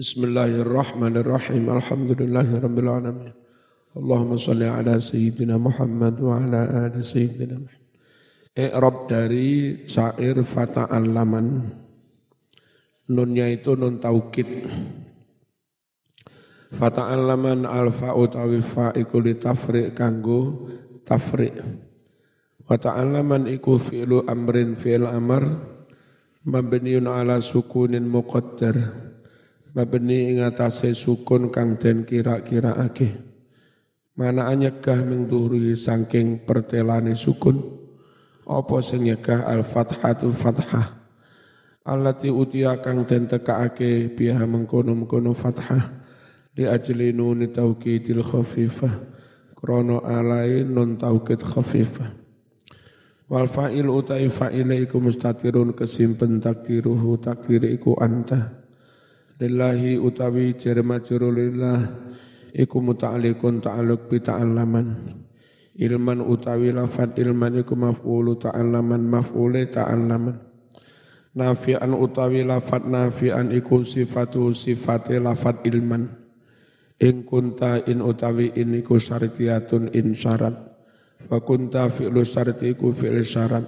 Bismillahirrahmanirrahim. Alhamdulillahirabbil alamin. Allahumma shalli ala sayyidina Muhammad wa ala ali sayyidina Muhammad. I'rab dari syair fata'allaman. Nunnya itu nun taukid. Fata'allaman alfa utawi fa iku litafri kanggo tafri. Wata'allaman iku fi'lu amrin fi'il amar mabniun ala sukunin muqaddar mabni ing atase sukun kang den kira-kira ake mana anyegah ming dhuhri saking pertelane sukun? Apa sing nyegah al fathatu fathah? Allati utia kang den tekaake biha mengkono-mengkono fathah. Di ajli nuni taukidil khafifah. Krono alai non taukid khafifah. Wal fa'il utai fa'ile iku mustatirun kesimpen takdiruhu takdir iku anta lillahi utawi jar majrur lillah iku muta'alliqun ta'alluq bi ta'allaman. Ilman utawi lafat ilman iku maf'ulu ta'allaman maf'ule ta'allaman. Nafi'an utawi lafat nafi'an iku sifatu sifate lafat ilman. In kunta in utawi in iku syartiyatun in syarat. Wa kunta fi'lu syarti iku fi'il syarat.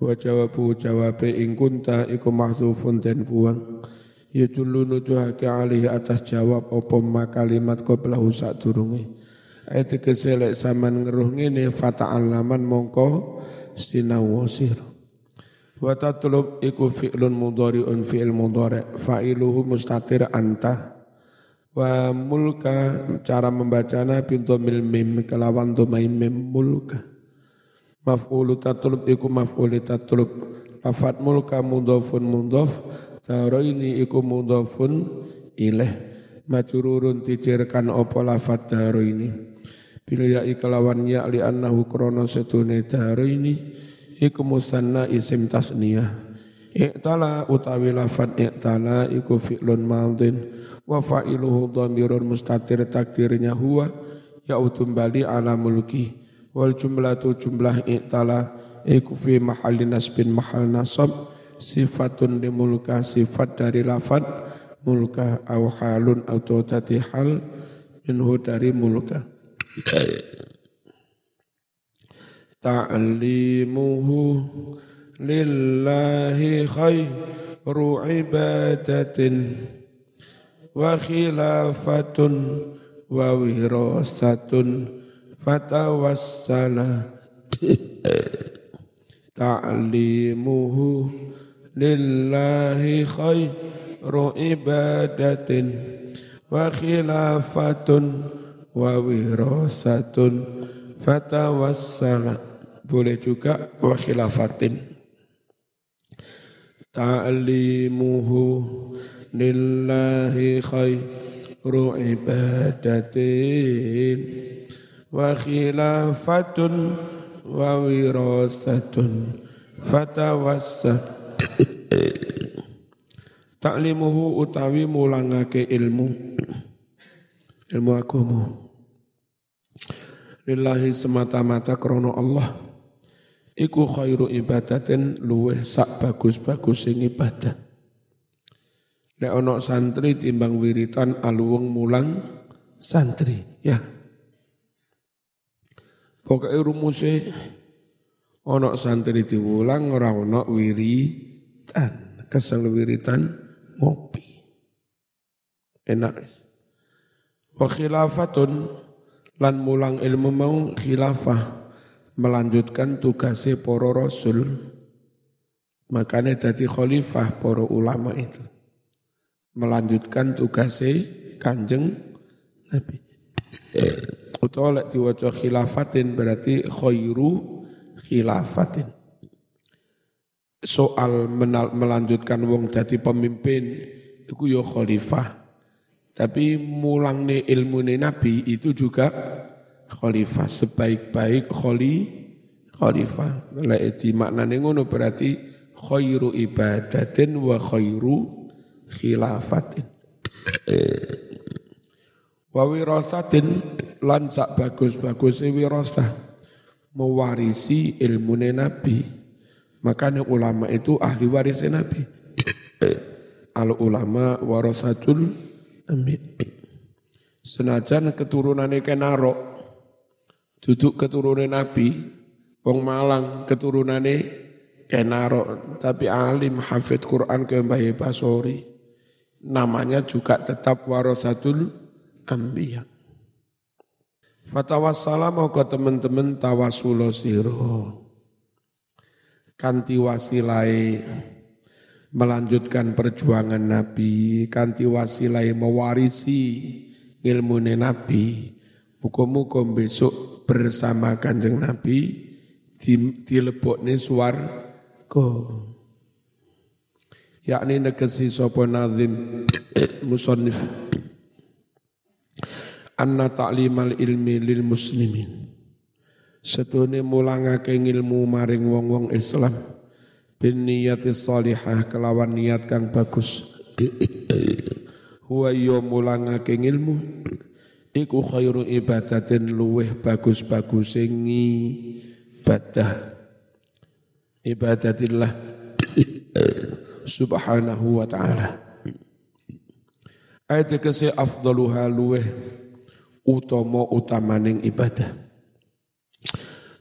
Wa jawabu jawabe in kunta iku mahdzufun den buang ya dulu nujuhake alih atas jawab apa ma kalimat qablahu sak durunge ayat keselek saman ngeruh ngene fata'allaman mongko sinau sir. Wa tatlub iku fi'lun mudhari'un fi'il mudhari' fa'iluhu mustatir anta. Wa mulka cara membacanya pintu mil mim kelawan domai mim mulka. Maf'ulu tatlub iku maf'uli tatlub. Lafat mulka mudhafun mudhaf ini iku mudhafun ilaih majrurun ticerkan apa lafat ini. Bila ya ikalawan ya li annahu krana setune ini iku musanna isim tasniyah. Iktala utawi lafat iktala iku fi'lun madin wa fa'iluhu dhamirun mustatir takdirnya huwa ya bali ala mulki. Wal jumlatu jumlah iktala iku fi mahalli nasbin mahal nasab sifatun di mulka sifat dari lafad mulka au halun atau tati hal minhu dari mulka ta'limuhu lillahi khairu ibadatin wa khilafatun wa wirasatun fatawassala. Ta'limuhu lillahi khairu ibadatin wa khilafatun wa wirasatun. Fatawassala. Boleh juga wa khilafatin. Ta'limuhu lillahi khairu ibadatin wa khilafatun wa wirasatun. Fatawassala Taklimuhu utawi mulangake ilmu ilmu agama. Lillahi semata-mata krono Allah iku khairu ibadatin luweh sak bagus-bagus sing ibadah. Lek ana santri timbang wiritan aluwung mulang santri, ya. Pokoke rumuse ana santri diwulang ora ana wiritan, kesel wiritan ngopi. Enak. Wa khilafatun lan mulang ilmu mau khilafah melanjutkan tugasnya para rasul. Makanya jadi khalifah para ulama itu. Melanjutkan tugasnya kanjeng Nabi. Utawa lek diwaca khilafatin berarti khairu khilafatin soal melanjutkan wong jadi pemimpin itu yo ya khalifah. Tapi mulang nih ilmu nih Nabi itu juga khalifah sebaik-baik khali khalifah. eti maknane ngono berarti khairu ibadatin wa khairu khilafatin. Wa wirasatin lan sak bagus-bagus wirasah mewarisi ilmu Nabi Makanya ulama itu ahli waris Nabi. Al ulama warasatul Senajan keturunannya kenarok, duduk keturunan Nabi, wong Malang keturunannya kenarok, tapi alim hafid Quran ke Mbah Basori. Namanya juga tetap warasatul ambiya. Fatawassala mau ke teman-teman tawasulo siro. Kanti wasilai melanjutkan perjuangan Nabi, kanti wasilai mewarisi ilmu Nabi. Muka-muka besok bersama kanjeng Nabi di, di lebokne ko yakni negesi sapa nazim musannif. Anna ta'limal ilmi lil muslimin setune mulangake ilmu maring wong-wong Islam. Bin niyatis salihah kelawan niat kang bagus. Huwa yo mulangake ilmu iku khairu ibadatin luweh bagus-bagus ibadah ibadatillah. Subhanahu wa ta'ala. Ayat kese afdaluha luweh utama utamaning ibadah.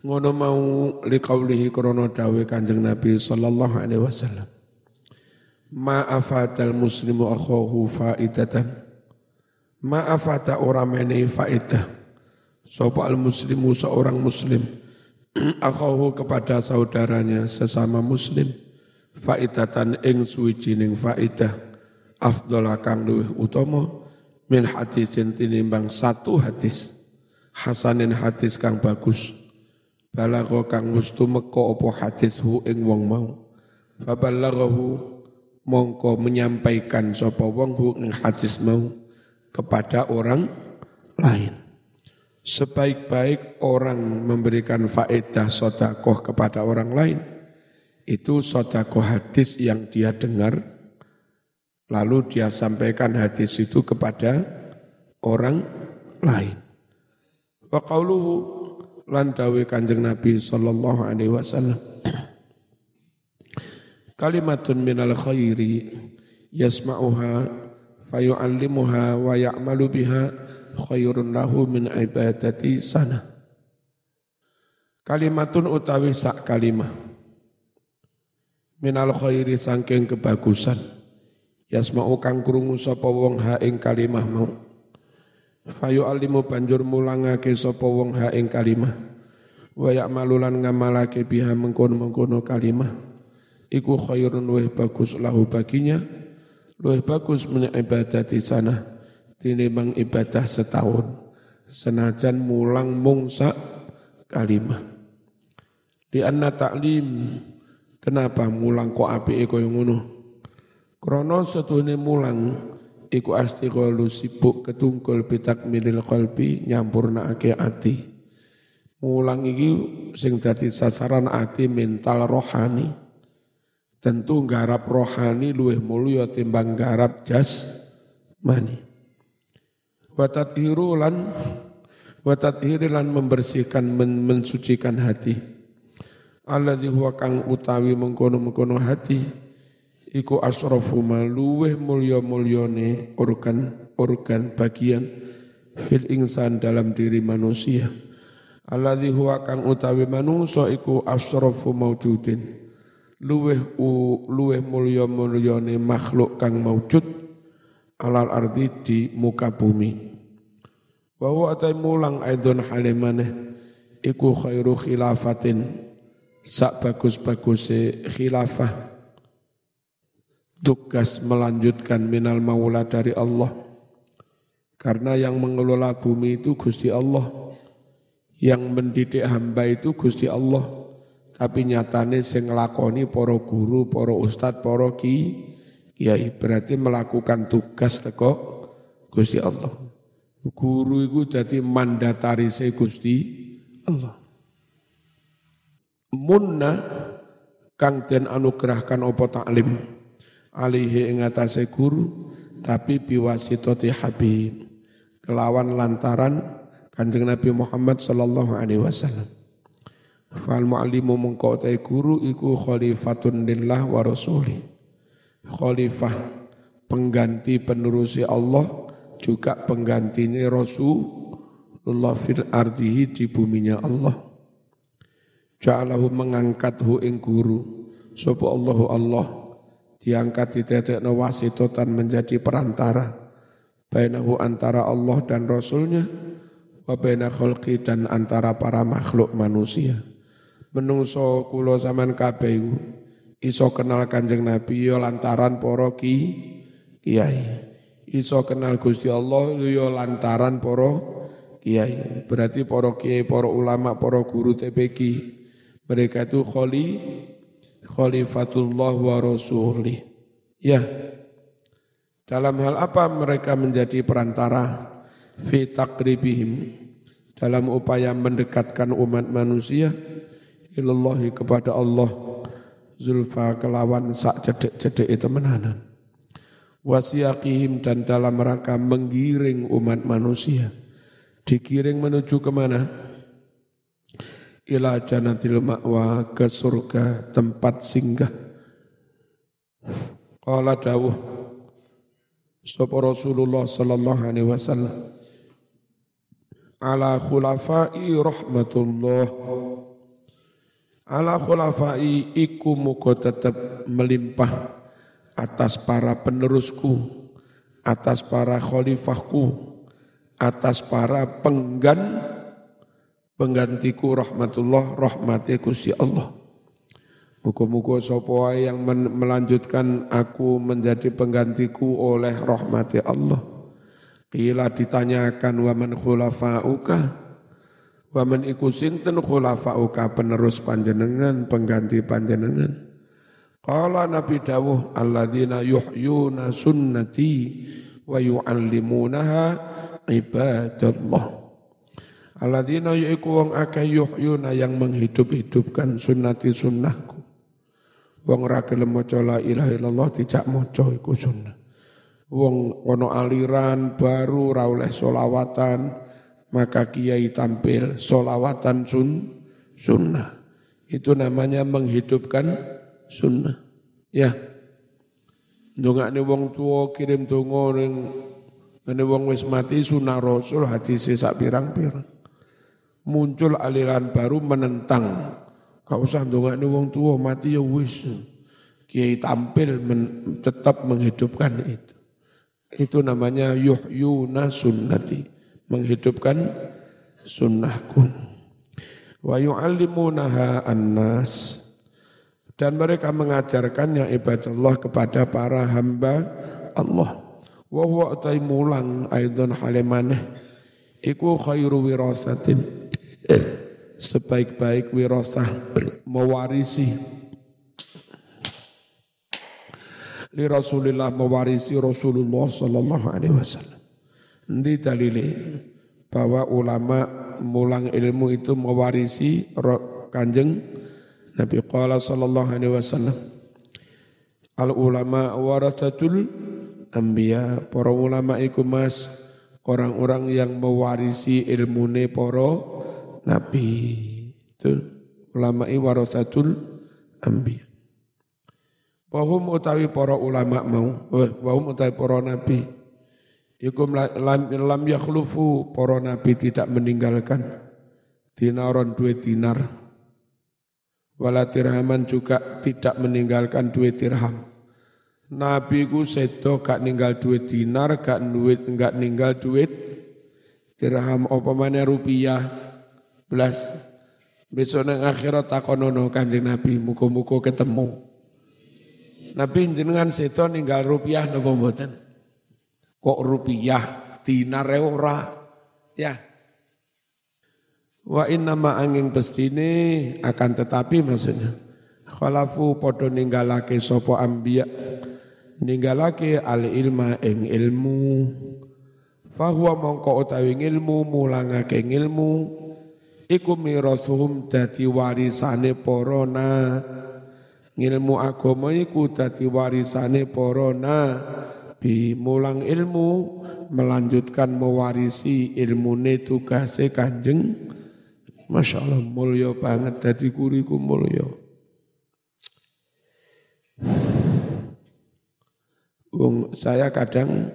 Ngono mau liqaulihi krana dawe Kanjeng Nabi sallallahu alaihi wasallam. Ma afatal muslimu akhahu faidatan. Ma afata ora menehi faidah. Sapa al muslimu seorang muslim akhahu kepada saudaranya sesama muslim faidatan ing suwijining faidah afdhala kang luwih utama min hadisin tinimbang satu hadis hasanin hadis kang bagus balagha kang wis tumeka apa hadis hu ing wong mau fabalaghahu mongko menyampaikan sapa wong hu ing hadis mau kepada orang lain sebaik-baik orang memberikan faedah sodakoh kepada orang lain itu sodako hadis yang dia dengar, lalu dia sampaikan hadis itu kepada orang lain. Wa qauluhu lan Kanjeng Nabi sallallahu alaihi wasallam. Kalimatun minal khairi yasma'uha fayu'allimuha wa ya'malu biha khairun lahu min ibadati sana. Kalimatun utawi sak kalimah. Minal khairi sangking kebagusan. Yasma'u kang krungu sapa wong ha ing kalimah mau fayu alimu banjur mulangake sapa wong ha ing kalimah. Wa ya'malulan ngamalake biha mengkono-mengkono kalimah. Iku khairun luwih bagus lahu baginya luwih bagus min ibadati sana tinimbang ibadah setahun. Senajan mulang mung sak kalimah. Di anna ta'lim Kenapa mulang kok api eko yang ngono? Krono setune mulang iku astighalu sibuk ketungkul bitak milil qalbi ake ati. Mulang iki sing dadi sasaran ati mental rohani. Tentu garap rohani luwih mulya timbang garap jas mani. Watat hirulan watat hirilan membersihkan men, mensucikan hati alladzi huwa kang utawi mengkono-mengkono hati iku asrafu maluweh mulya-mulyane organ organ bagian fil insan dalam diri manusia. Alladzi huwa kang utawi manusa iku asrafu maujudin luweh luweh mulya-mulyane makhluk kang maujud alal ardi di muka bumi. Wa huwa mulang aidon halimane iku khairu khilafatin sak bagus-bagus khilafah tugas melanjutkan minal maula dari Allah. Karena yang mengelola bumi itu Gusti Allah. Yang mendidik hamba itu Gusti Allah. Tapi nyatane sing nglakoni para guru, para ustad, para ki kiai. Berarti melakukan tugas teko Gusti Allah. Guru itu jadi mandataris Gusti Allah. Munna kang den anugerahkan opo taklim alihi ing guru tapi biwasitati habib kelawan lantaran Kanjeng Nabi Muhammad sallallahu alaihi wasallam fal muallimu mengko guru iku khalifatun lillah wa rasuli khalifah pengganti penerusi Allah juga penggantinya Rasulullah fil ardihi di buminya Allah. Ja'alahu mengangkat hu ing guru. Sopo Allahu Allah diangkat di tetekno wasitotan menjadi perantara. Bainahu antara Allah dan Rasulnya wa baina khalqi dan antara para makhluk manusia. Menungso kulo zaman kabeh iso kenal Kanjeng Nabi yo lantaran para ki kiai iso kenal Gusti Allah yo lantaran para kiai. Berarti para kiai, para ulama, para guru TPQ mereka itu kholi khalifatullah wa rasulih. Ya. Dalam hal apa mereka menjadi perantara fi takribihim dalam upaya mendekatkan umat manusia ilallahi kepada Allah zulfa kelawan sak cedek-cedek itu menanan wasiyakihim dan dalam rangka menggiring umat manusia. Digiring menuju ke mana? Ila janatil ma'wa ke surga tempat singgah. Qala dawuh Sapa Rasulullah sallallahu alaihi wasallam ala khulafai rahmatullah ala khulafai iku muga tetep melimpah atas para penerusku, atas para khalifahku, atas para penggan penggantiku rahmatullah rahmati Gusti Allah. Muka-muka sopo yang melanjutkan aku menjadi penggantiku oleh rahmati Allah. Kila ditanyakan wa man khulafa'uka wa man iku sinten khulafa'uka penerus panjenengan pengganti panjenengan. Qala Nabi dawuh alladzina yuhyuna sunnati wa yu'allimunaha ibadallah. Alladzina yaiku wong akeh yuhyuna yang menghidup-hidupkan sunnati sunnahku. Wong ra gelem maca la ilaha illallah tidak maca iku sunnah. Wong ono aliran baru ra oleh solawatan, maka kiai tampil solawatan sun sunnah. Itu namanya menghidupkan sunnah. Ya. Ndongakne wong tua kirim donga ning ngene wong wis mati sunnah Rasul hadis sak pirang-pirang. Muncul aliran baru menentang. Kau usah ndongakne wong tua mati ya wis. Kiai tampil men, tetap menghidupkan itu. Itu namanya yuhyuna sunnati. Menghidupkan sunnahku. Wa yu'allimunaha annas dan mereka mengajarkannya ibadah Allah kepada para hamba Allah. Wa huwa mulang aidon halimaneh iku khairu wirasatin sebaik-baik wirasah mewarisi. Li Rasulillah mewarisi Rasulullah sallallahu alaihi wasallam. Ini dalile? Bahwa ulama mulang ilmu itu mewarisi kanjeng Nabi qala sallallahu alaihi wasallam. Al ulama warathatul anbiya para ulama iku mas orang-orang yang mewarisi ilmune para nabi. Itu ulama warathatul anbiya. Wahum utawi para ulama mau wahum utawi para nabi. Ikum lam, lam yakhlufu para nabi tidak meninggalkan dinaron dua dinar. Wala dirhaman juga tidak meninggalkan duit dirham. Nabi ku sedo gak ninggal duit dinar, gak duit enggak ninggal duit dirham. Apa mana rupiah belas. Besok nang akhirat takonono kanjeng Nabi muko-muko ketemu. Nabi jenengan sedo ninggal rupiah napa mboten? Kok rupiah dinar ora? Ya, Wa inna ma angin pestine akan tetapi maksudnya khalafu podo ninggalake sopo ambia ninggalake al ilma ing ilmu fahuwa mongko utawi ilmu mulangake ilmu iku mirasuhum dadi warisane porona ngilmu agama iku dadi warisane porona bi mulang ilmu melanjutkan mewarisi ilmune tugase kanjeng. Masya Allah mulia banget dadi kuriku mulia. Wong saya kadang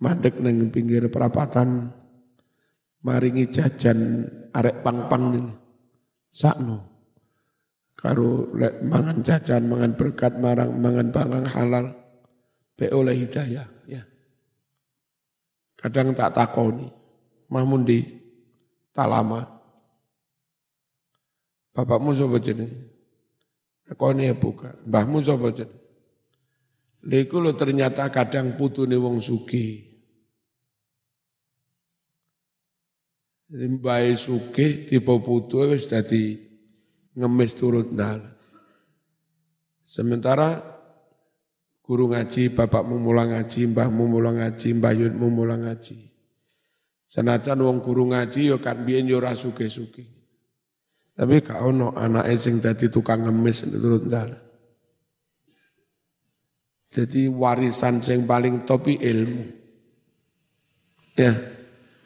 mandek neng pinggir perapatan maringi jajan arek pang-pang ini. Sakno. Karo lek mangan jajan mangan berkat marang mangan barang halal be oleh hidayah ya. Kadang tak takoni. Mahmun di tak lama. Bapakmu sapa jenenge? Takoni ya buka. Mbahmu sapa jenenge? Lha lo ternyata kadang putune wong sugih Limbai suke tipe putu wis dadi ngemis turut dal. Sementara guru ngaji, bapakmu mulang ngaji, mbahmu mulang ngaji, mbah yudmu mulang ngaji. Senajan wong guru ngaji yo kan biyen yo ora suke-suke. Tapi gak ono anake sing dadi tukang ngemis turut dal. Jadi warisan sing paling topi ilmu. Ya.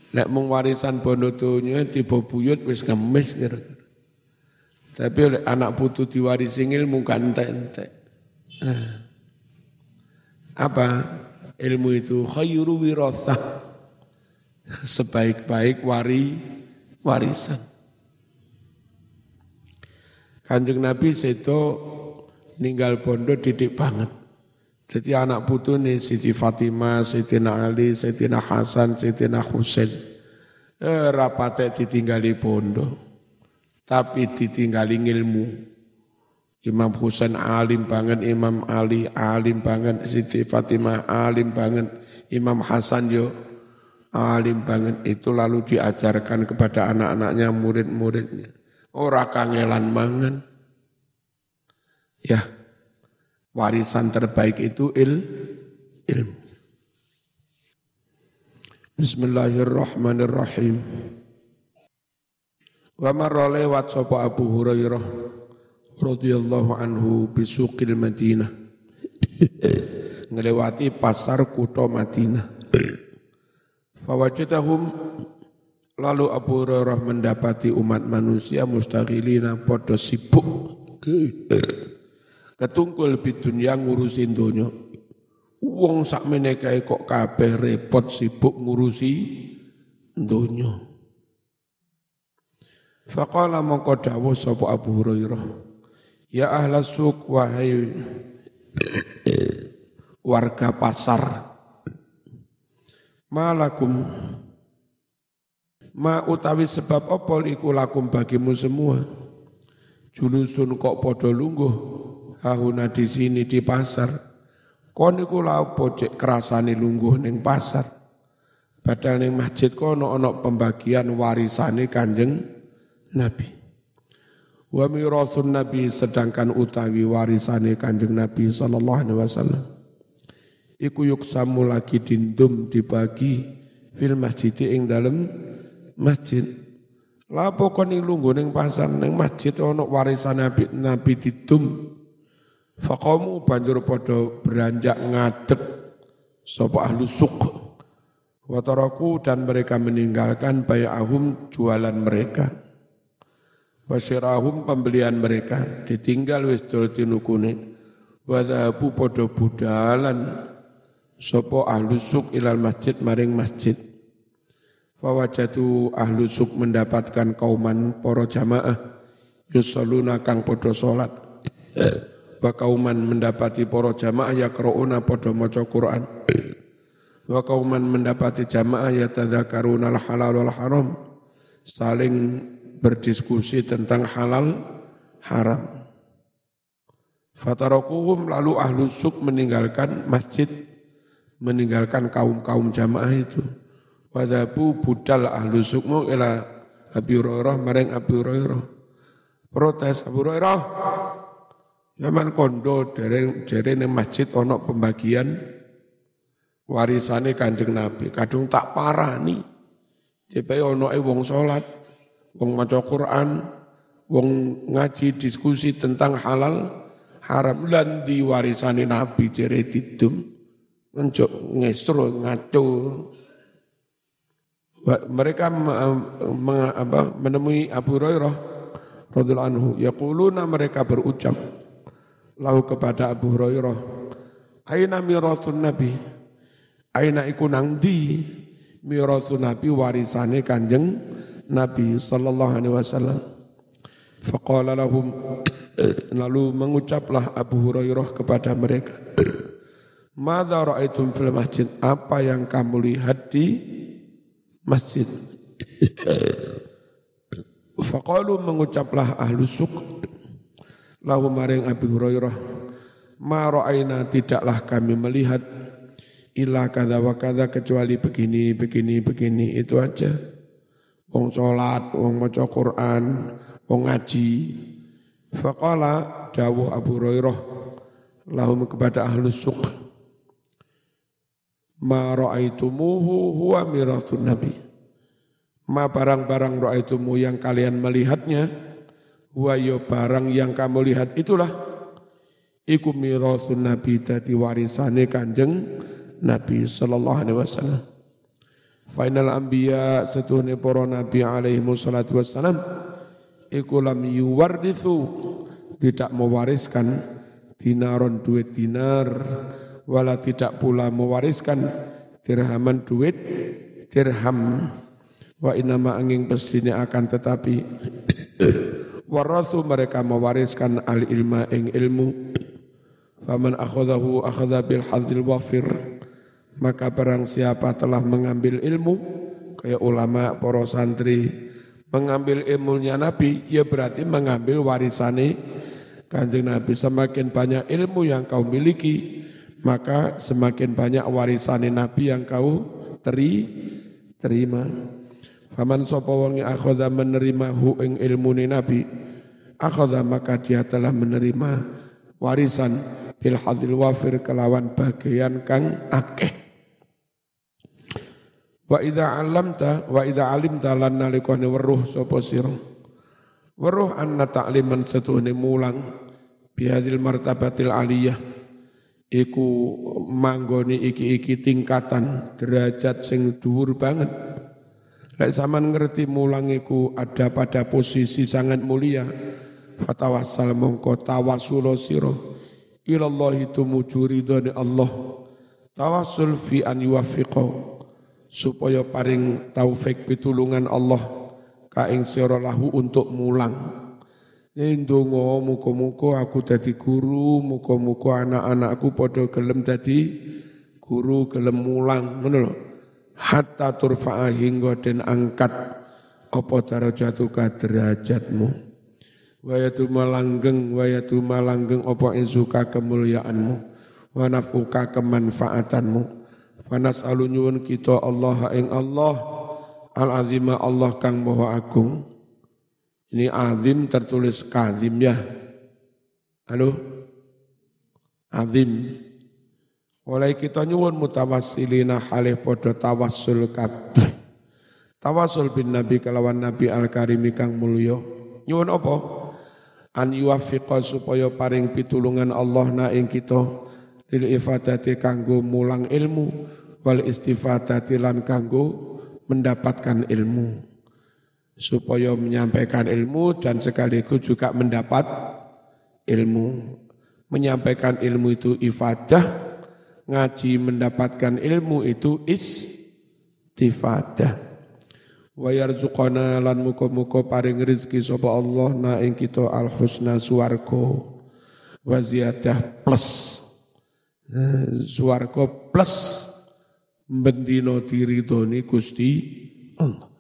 Nek mung warisan bondo donya tiba buyut wis ngemis kira-kira. Tapi oleh anak putu diwarisi ilmu kan entek-entek. Ah. Apa? Ilmu itu khairu wirasah. Sebaik-baik wari warisan. Kanjeng Nabi seto ninggal bondo didik banget. Jadi anak putu nih Siti Fatimah, Siti Ali, Siti Hasan, Siti Husain. Eh, rapate ditinggali pondok. Tapi ditinggali ilmu. Imam Husain alim banget, Imam Ali alim banget, Siti Fatimah alim banget, Imam Hasan yo alim banget. Itu lalu diajarkan kepada anak-anaknya, murid-muridnya. Ora kangelan mangan. Ya, warisan terbaik itu il, ilmu. Bismillahirrahmanirrahim. Wa marra lewat sapa Abu Hurairah radhiyallahu anhu bisuqil Madinah. Ngelewati pasar kutha Madinah. Fawajadahum lalu Abu Hurairah mendapati umat manusia mustaghilina podo sibuk ketungkul bidunya ngurusin dunya wong sak menekae kok kabeh repot sibuk ngurusi dunya Faqala mongko dawuh sapa Abu Hurairah Ya ahlas suq wahai warga pasar malakum ma utawi sebab apa iku lakum bagimu semua? Julusun kok padha lungguh hahuna di sini di pasar. Kon iku lapo cek kerasane lungguh ning pasar. Padahal ning masjid kono ono pembagian warisane Kanjeng Nabi. Wa mirathun Nabi sedangkan utawi warisane Kanjeng Nabi sallallahu alaihi wasallam. Iku yuksamu lagi dindum dibagi fil masjid ing dalem masjid. Lapo kon lungguh ning pasar ning masjid ono warisan Nabi Nabi didum Faqamu banjur padha beranjak ngadeg sapa ahlu suq. Wataraku dan mereka meninggalkan bayahum jualan mereka. Wasyirahum pembelian mereka ditinggal wis dol tinukune. Wadhabu padha budalan sapa ahlu suq ilal masjid maring masjid. Fawajatu ahlu suq mendapatkan kauman poro jamaah yusalluna kang padha salat wa kauman mendapati para jamaah ya qrauna padha maca Quran wa kauman mendapati jamaah ya tadzakaruna halal wal haram saling berdiskusi tentang halal haram Fatarakuhum lalu ahlu suk meninggalkan masjid, meninggalkan kaum-kaum jamaah itu. Wadabu budal ahlu sukmu ila Abi Hurairah maring Abi Hurairah. Protes Abu Hurairah, Zaman kondo dari masjid ono pembagian warisane kanjeng Nabi. Kadung tak parah nih. Jadi ono e wong sholat, wong maca Quran, wong ngaji diskusi tentang halal haram lan di warisane Nabi jere didum menjuk ngestro ngaco mereka menemui Abu Hurairah radhiyallahu anhu yaquluna mereka berucap lahu kepada Abu Hurairah aina mirathun nabi Aina iku nang di mirasu Nabi warisane Kanjeng Nabi sallallahu alaihi wasallam. Faqala lahum lalu mengucaplah Abu Hurairah kepada mereka. Madza ra'aitum fil masjid? Apa yang kamu lihat di masjid? Faqalu mengucaplah ahlu suk lahu maring Abi Hurairah ma ra'aina tidaklah kami melihat illa kada wa kada kecuali begini begini begini itu aja. Wong salat wong maca Quran wong ngaji. Faqala dawuh Abu Hurairah lahum kepada ahlu suk ma ra'aitumuhu huwa mirathun nabi. Ma barang-barang ra'aitumu yang kalian melihatnya, wa yo barang yang kamu lihat itulah iku mirasun nabi dadi warisane kanjeng Nabi sallallahu alaihi wasallam. Final anbiya setuhne para nabi alaihi wassalatu wassalam iku lam yuwardithu tidak mewariskan dinaron duit dinar wala tidak pula mewariskan dirhaman duit dirham wa inama angin pestine akan tetapi warasu mereka mewariskan al ilma ing ilmu. Faman akhadahu akhadha bil hadzil wafir. Maka barang siapa telah mengambil ilmu kayak ulama para santri mengambil ilmunya Nabi ya berarti mengambil warisane kanjeng Nabi semakin banyak ilmu yang kau miliki maka semakin banyak warisane Nabi yang kau teri, terima. Faman sapa wong akhadha menerima hu ing ilmune Nabi akhadha maka dia telah menerima warisan bil hadil wafir kelawan bagian kang akeh. Wa idza alamta wa idza alimta lan nalikane weruh sapa sira? Weruh anna ta'liman setuhne mulang bihadil martabatil aliyah. Iku manggoni iki-iki tingkatan derajat sing dhuwur banget Lek zaman ngerti mulangiku ada pada posisi sangat mulia. Fatawassal mongko tawassul sira ilallahi tumuju ridhone Allah. Tawassul fi an yuwaffiqa supaya paring taufik pitulungan Allah ka ing sira lahu untuk mulang. Ndonga muga-muga aku dadi guru, muga-muga anak-anakku padha gelem dadi guru, gelem mulang, lho hatta turfa'a hingga den angkat apa darajatuka derajatmu? Wayatu malanggeng wayatu malanggeng apa insuka kemuliaanmu? Wa naf'uka kemanfaatanmu? Fanas alunyun kita Allah ing Allah al azima Allah kang maha agung. Ini azim tertulis kazim ya. Halo? Azim oleh kita nyuwun mutawassilina halih podo tawassul kabeh. Tawassul bin Nabi kelawan Nabi Al-Karimi kang mulya. Nyuwun apa? An yuwaffiqa supaya paring pitulungan Allah na ing kita lil ifadati kanggo mulang ilmu wal istifadati lan kanggo mendapatkan ilmu supaya menyampaikan ilmu dan sekaligus juga mendapat ilmu menyampaikan ilmu itu ifadah ngaji mendapatkan ilmu itu istifadah. Wa yarzuqana lan muka-muka paring rizki sapa Allah na ing kita al husna swarga. Wa ziyadah plus. Swarga plus. Bendino diridoni Gusti Allah.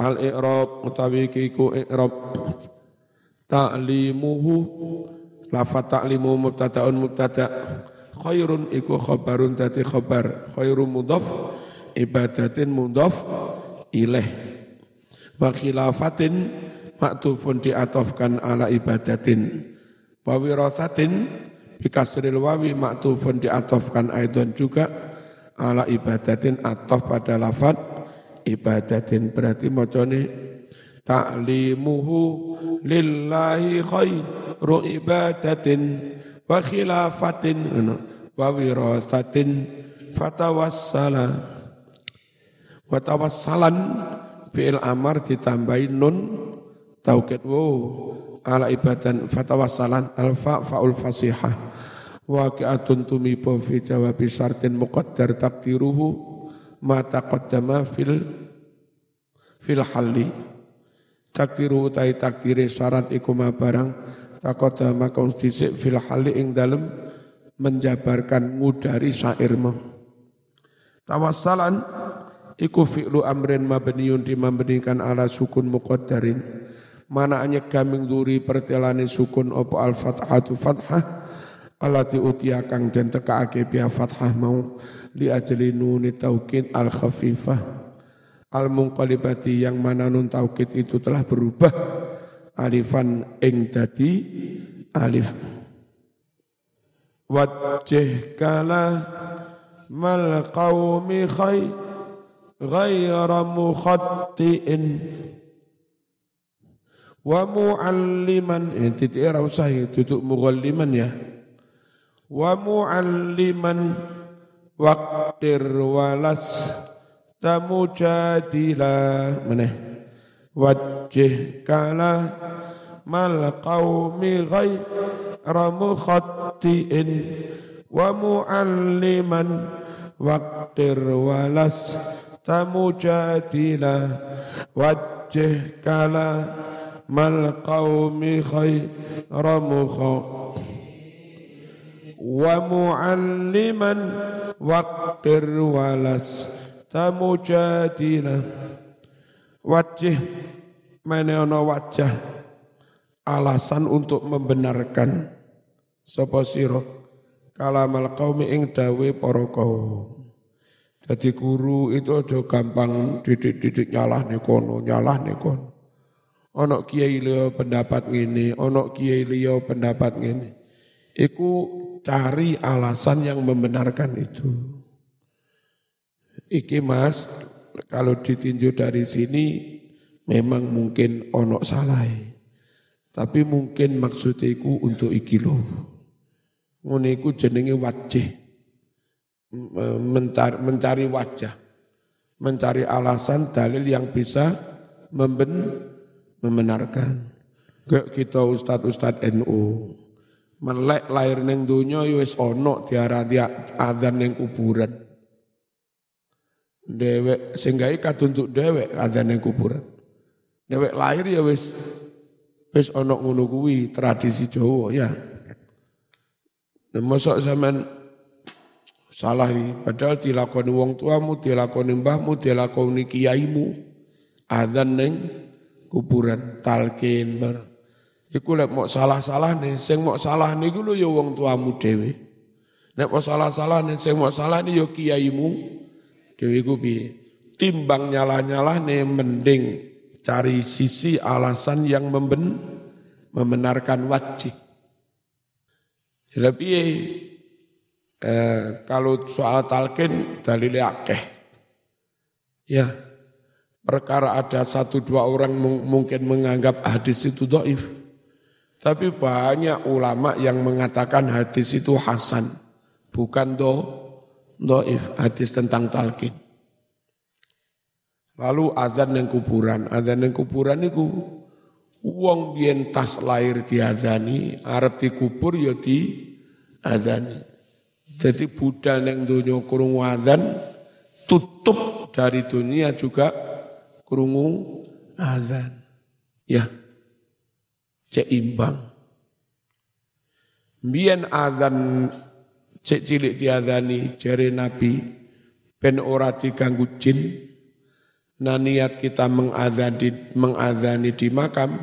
Al i'rab utawi kiku i'rab. Ta'limuhu. Lafat ta'limu mubtada'un mubtada' khairun iku khabarun dadi khabar. Khairu mudhaf ibadatin mudhaf ilaih wa khilafatin maktufun diatofkan ala ibadatin. Wa wirasatin bikasril wawi maktufun diatofkan aidon juga ala ibadatin. Atof pada lafad ibadatin. Berarti macane ta'limuhu lillahi khairu ibadatin wa khilafatin wa wirasatin. Fatawassala wa tawassalan fi'il amar ditambahi nun. Taukid wo ala ibadan fatawassalan. Alfa faul fasihah. Waqi'atun tumibo fi jawabi syartin muqaddar takdiruhu ma taqaddama fil fil halli. Takdiruhu tai takdiri syarat iku ma barang taqaddama kaun fil halli ing dalem menjabarkan ngudari syairmu tawassalan iku fi'lu amrin mabniun dimabnikan ala sukun muqaddarin. Mana anya gaming duri pertelane sukun opo al fathatu fathah alati utia kang den tekaake biya fathah mau li ajli nuni taukid al khafifah al munqalibati yang mana nun taukid itu telah berubah alifan ing dadi alif. Wajih kala mal qaumi khay ghaira mukhattiin wa mualliman eh, titik ora usah tutup mughalliman ya. Wa mualliman waqtir walas tamujadila. Meneh wajih kala mal qaumi ghaira mukhattiin wa mualliman waqtir walas tamujadila wajih kala mal qaumi khaira mukha wa mualliman waqir walas tamujadina wajih ana wajah alasan untuk membenarkan sapa sira kalamal qaumi ing dawe para kaum jadi guru itu aja gampang didik-didik nyalah nih kono, nyalah nih kono. Ono kiai liya pendapat ngene, ono kiai liya pendapat ngene. Iku cari alasan yang membenarkan itu. Iki Mas, kalau ditinjau dari sini memang mungkin ono salah. Tapi mungkin maksudku untuk iki. Ngono iku jenenge wajih. Mencari, mencari wajah. Mencari alasan dalil yang bisa memben membenarkan. Kayak kita ustad-ustad NU. Melek lahir neng dunia ya wis ono tiarati adzan neng kuburan. Dewek singgai katuntuk dewek adzan neng kuburan. Dewek lahir ya wis wis ono ngono kuwi tradisi Jawa ya. Nah, zaman salah padahal dilakoni wong tuamu, dilakoni mbahmu, dilakoni kiaimu. Adzan neng kuburan talkin bar. Iku lek mau salah-salah nih, sing mau salah nih gue ya wong tuamu dewe. Nek mau salah-salah nih, sing mau salah nih yo ya kiaimu bi. Timbang nyalah-nyalah nih mending cari sisi alasan yang memben, membenarkan wajib. Jadi eh, kalau soal talkin dalil akeh. Ya, perkara ada satu dua orang mungkin menganggap hadis itu doif. Tapi banyak ulama yang mengatakan hadis itu hasan. Bukan do, doif, hadis tentang talqin. Lalu azan yang kuburan. Azan yang kuburan itu uang biyen tas lahir diadani, arep dikubur ya di adani. Jadi budal yang dunia kurung azan tutup dari dunia juga krungu azan. Ya. Cek imbang. Azan cek cilik diazani jari Nabi ben ora diganggu jin. Nah niat kita mengazani, mengazani di makam,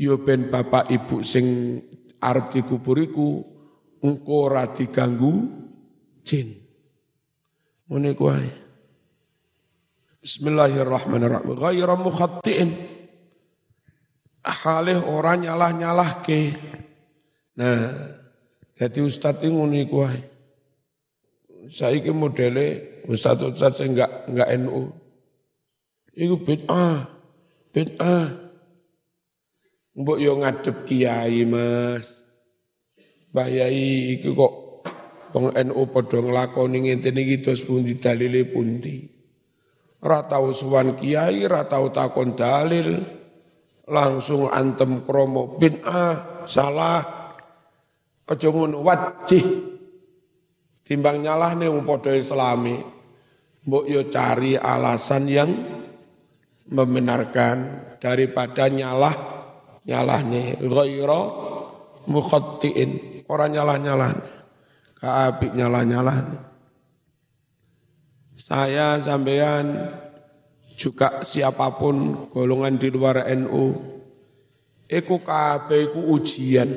yo ben bapak ibu sing arep dikuburiku engko ora diganggu jin. Ngene kuwi. Bismillahirrahmanirrahim. Ghaira mukhattiin. Halih orang nyalah-nyalah ke. Nah, jadi ustadz ini nguni kuai. Saya ini modelnya ustadz-ustadz saya enggak, enggak NU. Iku bid'ah, bid'ah. Mbok yo ngadep kiai mas. Mbah Yai iku kok wong NU padha nglakoni ngene iki terus pundi dalile pundi ratau suwan kiai, ratau takon dalil, langsung antem kromo bin ah salah. Aja ngono wajih. Timbang nyalahne wong padha islami. Mbok yo cari alasan yang membenarkan daripada nyalah nyalah nih ghaira mukhattiin orang nyalah nyalah keapik nyalah nyalah saya sampean juga siapa pun golongan di luar NU iku kabeh ujian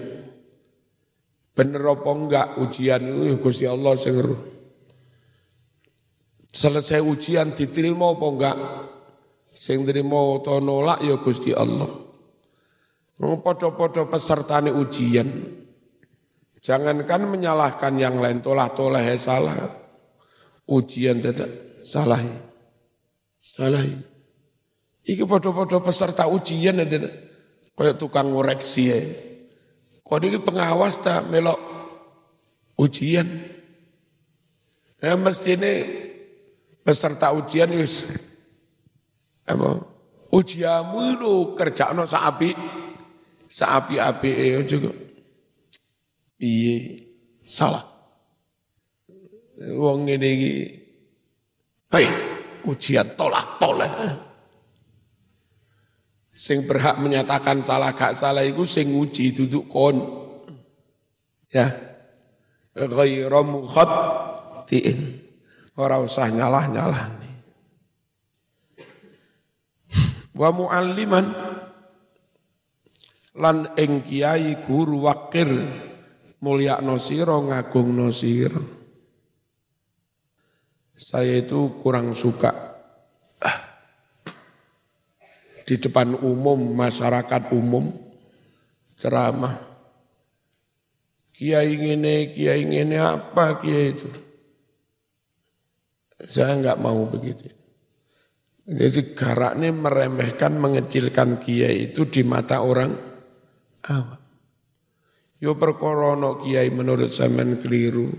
bener apa enggak ujian itu Gusti Allah sing selesai ujian diterima apa enggak Sing trimo utawa nolak ya Gusti Allah. Podo-podo pesertane ujian. Jangankan menyalahkan yang lain, tolah-tolah ya salah. Ujian tidak salah. Salah. Iki podo-podo peserta ujian ya tidak. Kayak tukang ngoreksi ya. Kau ini pengawas tak melok ujian. Ya mesti ini peserta ujian yus. Apa? Ujiamu itu kerjaan saapi saapi api eh juga. Iya salah. Wong ini hei ujian tolak tolak sing berhak menyatakan salah gak salah itu sing uji duduk kon. Ya. Ghairu mukhattiin ora usah nyalah-nyalah wa mualliman. Lan ing kiai guru wakir mulyakno sira ngagungno sira. Saya itu kurang suka di depan umum masyarakat umum ceramah kiai ngene kiai ngene apa kiai itu saya enggak mau begitu jadi garaknya meremehkan, mengecilkan kiai itu di mata orang awam. Yo perkorono kiai menurut zaman keliru.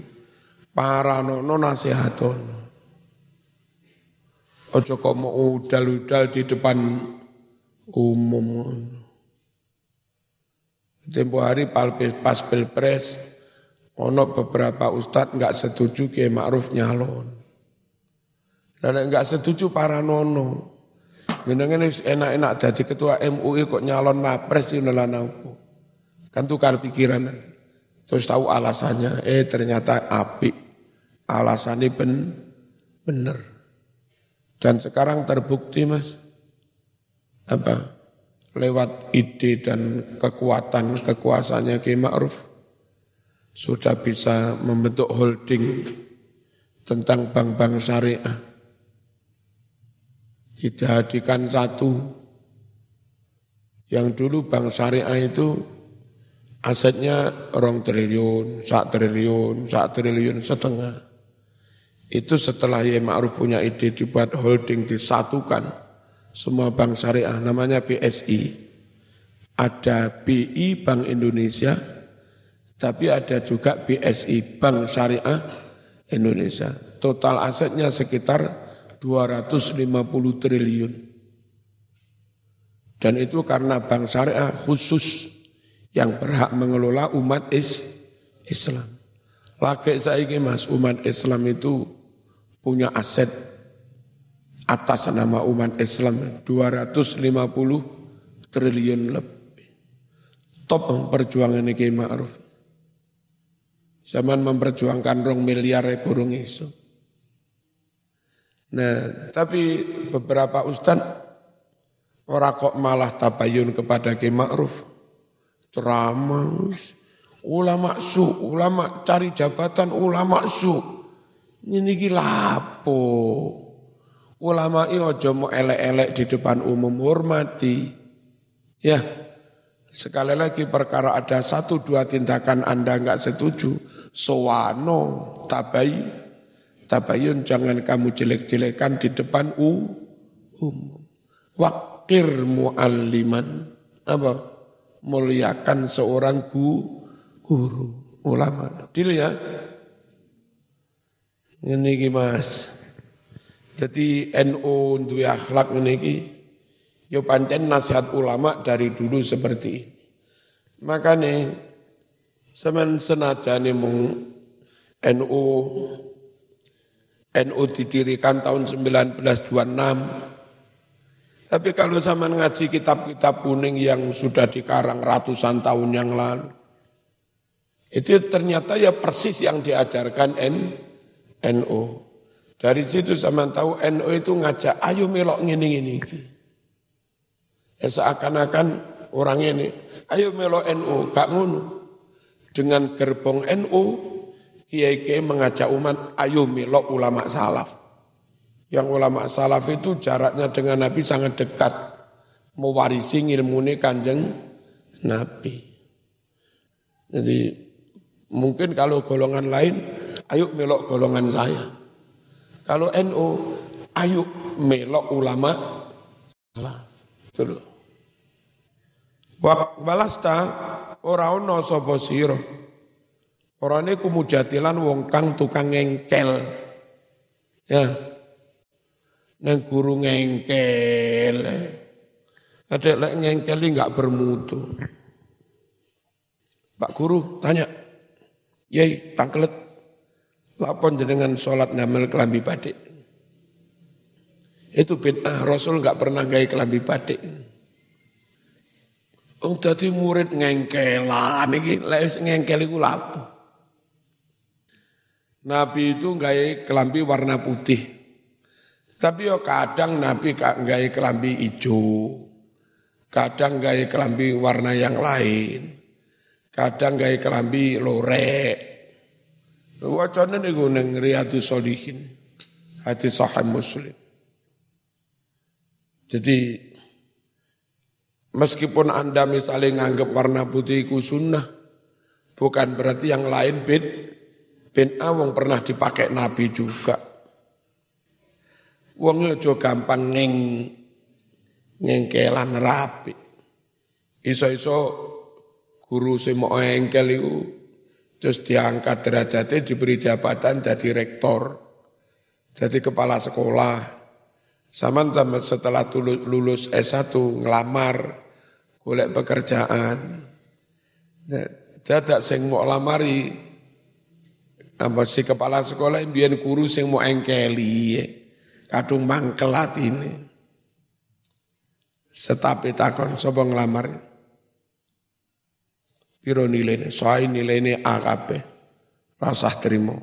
Para nono nasihatono. Ojo kok mau udal-udal di depan umum. Tempo hari pas pilpres, ono beberapa ustadz nggak setuju kiai Ma'ruf nyalon. Dan enggak setuju para nono. Jenengan enak-enak jadi ketua MUI kok nyalon mapres ini lah Kan tukar pikiran nanti. Terus tahu alasannya, eh ternyata api. Alasannya ben, bener. Dan sekarang terbukti mas, apa lewat ide dan kekuatan kekuasaannya Ki Ma'ruf sudah bisa membentuk holding tentang bank-bank syariah dijadikan satu. Yang dulu bank syariah itu asetnya rong triliun, sak triliun, sak triliun setengah. Itu setelah Yai Ma'ruf punya ide dibuat holding disatukan semua bank syariah namanya BSI. Ada BI Bank Indonesia, tapi ada juga BSI Bank Syariah Indonesia. Total asetnya sekitar 250 triliun. Dan itu karena bank syariah khusus yang berhak mengelola umat is Islam. Lagi saya mas, umat Islam itu punya aset atas nama umat Islam 250 triliun lebih. Top perjuangan ini Ma'ruf. Zaman memperjuangkan rong miliar kurung isu. Nah, tapi beberapa ustaz orang kok malah tabayun kepada Ki Ma'ruf. Ceramah, ulama su, ulama cari jabatan, ulama su. Ini lapo. Ulama ini ojo mau elek-elek di depan umum hormati. Ya, sekali lagi perkara ada satu dua tindakan Anda enggak setuju, sowano, tabayi, Tabayun jangan kamu jelek-jelekan di depan u, umum. Wakir mu'alliman. Apa? Muliakan seorang gu, guru, ulama. Dil ya? Ini mas. Jadi NU duwe akhlak ini Yo pancen nasihat ulama dari dulu seperti ini. Makanya Semen senajane mung NU NU didirikan tahun 1926 tapi kalau zaman ngaji kitab-kitab kuning yang sudah dikarang ratusan tahun yang lalu, itu ternyata ya persis yang diajarkan N, NU. Dari situ zaman tahu NU itu ngajak, ayo melok ngini-ngini. Ya seakan-akan orang ini, ayo melok NU, gak ngono. Dengan gerbong NU, kiai-kiai mengajak umat, ayo melok ulama salaf. Yang ulama salaf itu jaraknya dengan Nabi sangat dekat. Mewarisi ilmu kanjeng Nabi. Jadi mungkin kalau golongan lain, ayo melok golongan saya. Kalau NU, ayo melok ulama salaf. Itu loh. Walasta ora ono sapa sira. Orane kumujatilan wong kang tukang ngengkel. Ya, neng guru ngengkel. Ada lek ngengkel enggak bermutu. Pak guru tanya, Yai tangkelet, lapon jenengan sholat namel kelambi badik. Itu bid'ah, Rasul enggak pernah gaya kelambi badik. Oh, dadi murid ngengkelan iki, lek ngengkel iku lapo. Nabi itu gaya kelambi warna putih. Tapi yo kadang Nabi gawe kelambi hijau, kadang gawe kelambi warna yang lain, kadang gawe kelambi lorek. Wacana niku ning Riyadhus Shalihin, hati sahih Muslim. Jadi meskipun Anda misalnya nganggap warna putih itu sunnah, bukan berarti yang lain bid, bin awong pernah dipakai Nabi juga. Wong aja gampang ngeng ngengkelan rapi. Iso-iso guru sing mau engkel terus diangkat derajatnya diberi jabatan jadi rektor, jadi kepala sekolah. Sama sama setelah lulus S1 ngelamar, golek pekerjaan. Dadak sing mau lamari apa si kepala sekolah biar guru sing mau engkeli. Kadung mangkelat ini. Setapi takon sapa nglamar. Piro nilainya? Soai nilainya AKP. Rasah terima.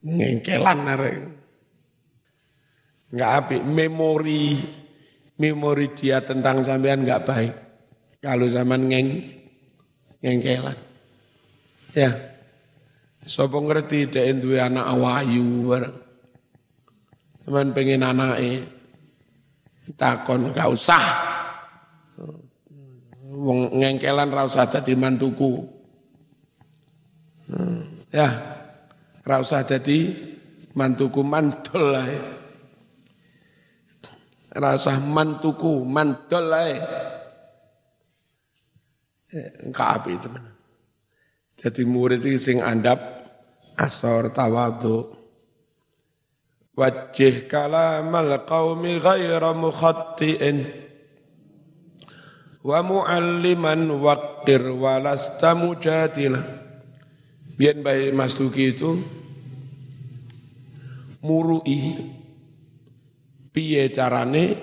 Ngengkelan arek. Enggak api memori memori dia tentang sampean enggak baik. Kalau zaman ngeng ngengkelan. Ya. Sopo ngerti dek duwe anak awayu bareng. Cuman pengen anake takon gak usah. Wong ngengkelan ra usah dadi mantuku. Hmm, ya, ra usah dadi mantuku mantul lah. Ra usah mantuku mantul lah. Enggak api teman. Jadi murid itu sing andap asor tawadhu. Wajih kalamal qawmi ghaira mukhatti'in Wa mu'alliman waqir walasta mujadila. Biar bayi Mas Duki itu Murui Piye carane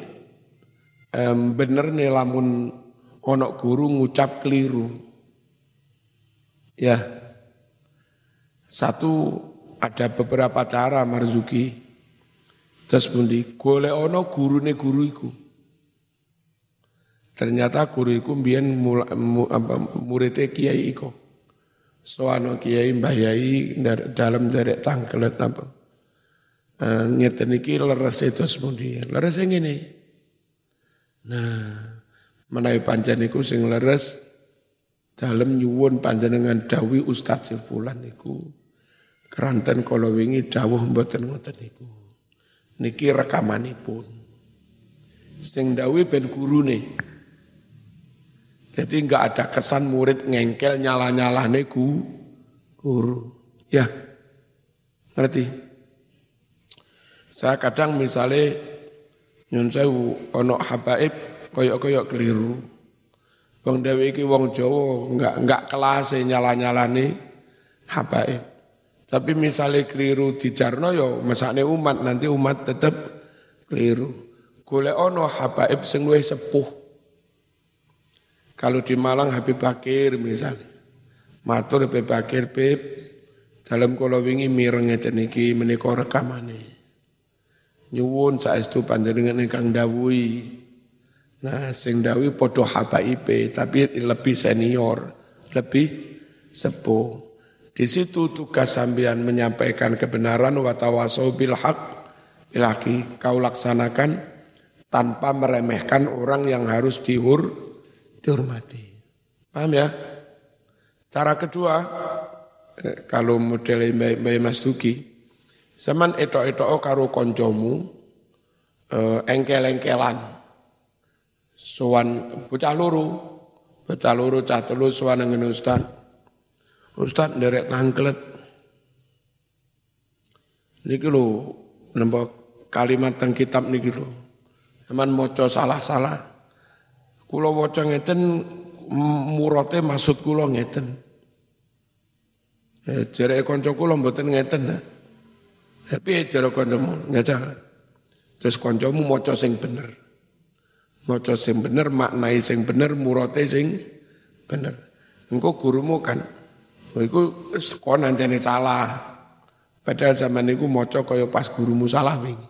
um, Bener nih lamun Onok guru ngucap keliru. Ya. Satu ada beberapa cara Marzuki Terus pundi? Golek ana gurune guru iku. Ternyata guru iku mbiyen muridé kiai iku. Soano kiai Mbah Yai dalam derek tangkelet apa. Uh, ngeten iki leres itu pundi. Leres ngene. Nah, menawi pancen iku sing leres dalam nyuwun panjenengan dawi Ustadz Sifulan. Keranten kala wingi dawuh mboten ngoten niku niki rekamanipun. Sing dawi ben nih. Jadi enggak ada kesan murid ngengkel nyala-nyala neku guru. Ya, ngerti? Saya kadang misalnya nyun sewu ono habaib koyok-koyok keliru. Wong Dewi iki wong Jawa enggak enggak kelas nyala-nyalane habaib. Tapi misalnya keliru di Jarno yo mesakne umat nanti umat tetap keliru. Golek ono habaib sing sepuh. Kalau di Malang Habib Bakir misalnya. Matur Habib Bakir, Bib, dalam kula wingi mireng ngeten iki menika rekamane. Nyuwun saestu panjenengan ingkang dawuhi Nah, sing dawi podo habaib tapi lebih senior, lebih sepuh. Di situ tugas sambian menyampaikan kebenaran wa tawasau bil haq bilaki kau laksanakan tanpa meremehkan orang yang harus dihur dihormati. Paham ya? Cara kedua, eh, kalau model Mbak Mas Duki, zaman etok-etok karo koncomu, eh, engkel-engkelan, sowan bocah loro bocah loro cah telu sowan ngene ustaz. Ustaz nderek tangklet niki lho nembe kalimat teng kitab niki Cuman maca salah-salah kula waca ngeten murate maksud kula ngeten eh jere kanca kula mboten ngeten tapi jere kancamu ngajal terus kancamu maca sing bener maca sing bener, maknai sing bener, murate sing bener. Engko gurumu kan iku kon anjene salah. Padahal zaman iku maca kaya pas gurumu salah wingi.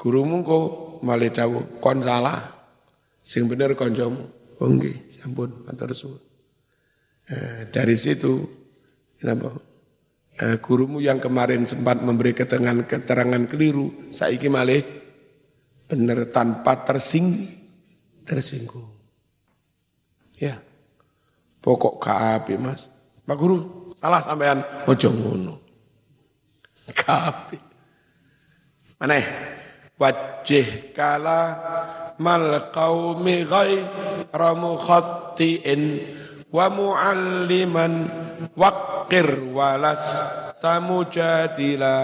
Gurumu kok malih dawuh kon salah. Sing bener kancamu. Oh nggih, sampun matur suwun. Eh, dari situ kenapa? Eh, gurumu yang kemarin sempat memberi keterangan keterangan keliru, saiki malih benar tanpa tersing tersinggung. Ya. Pokok KAP Mas. Pak Guru, salah sampean ojo ngono. KAP. Mana? Wajih kala mal qaumi ghaira mukhattiin wa mualliman waqir walas tamujadila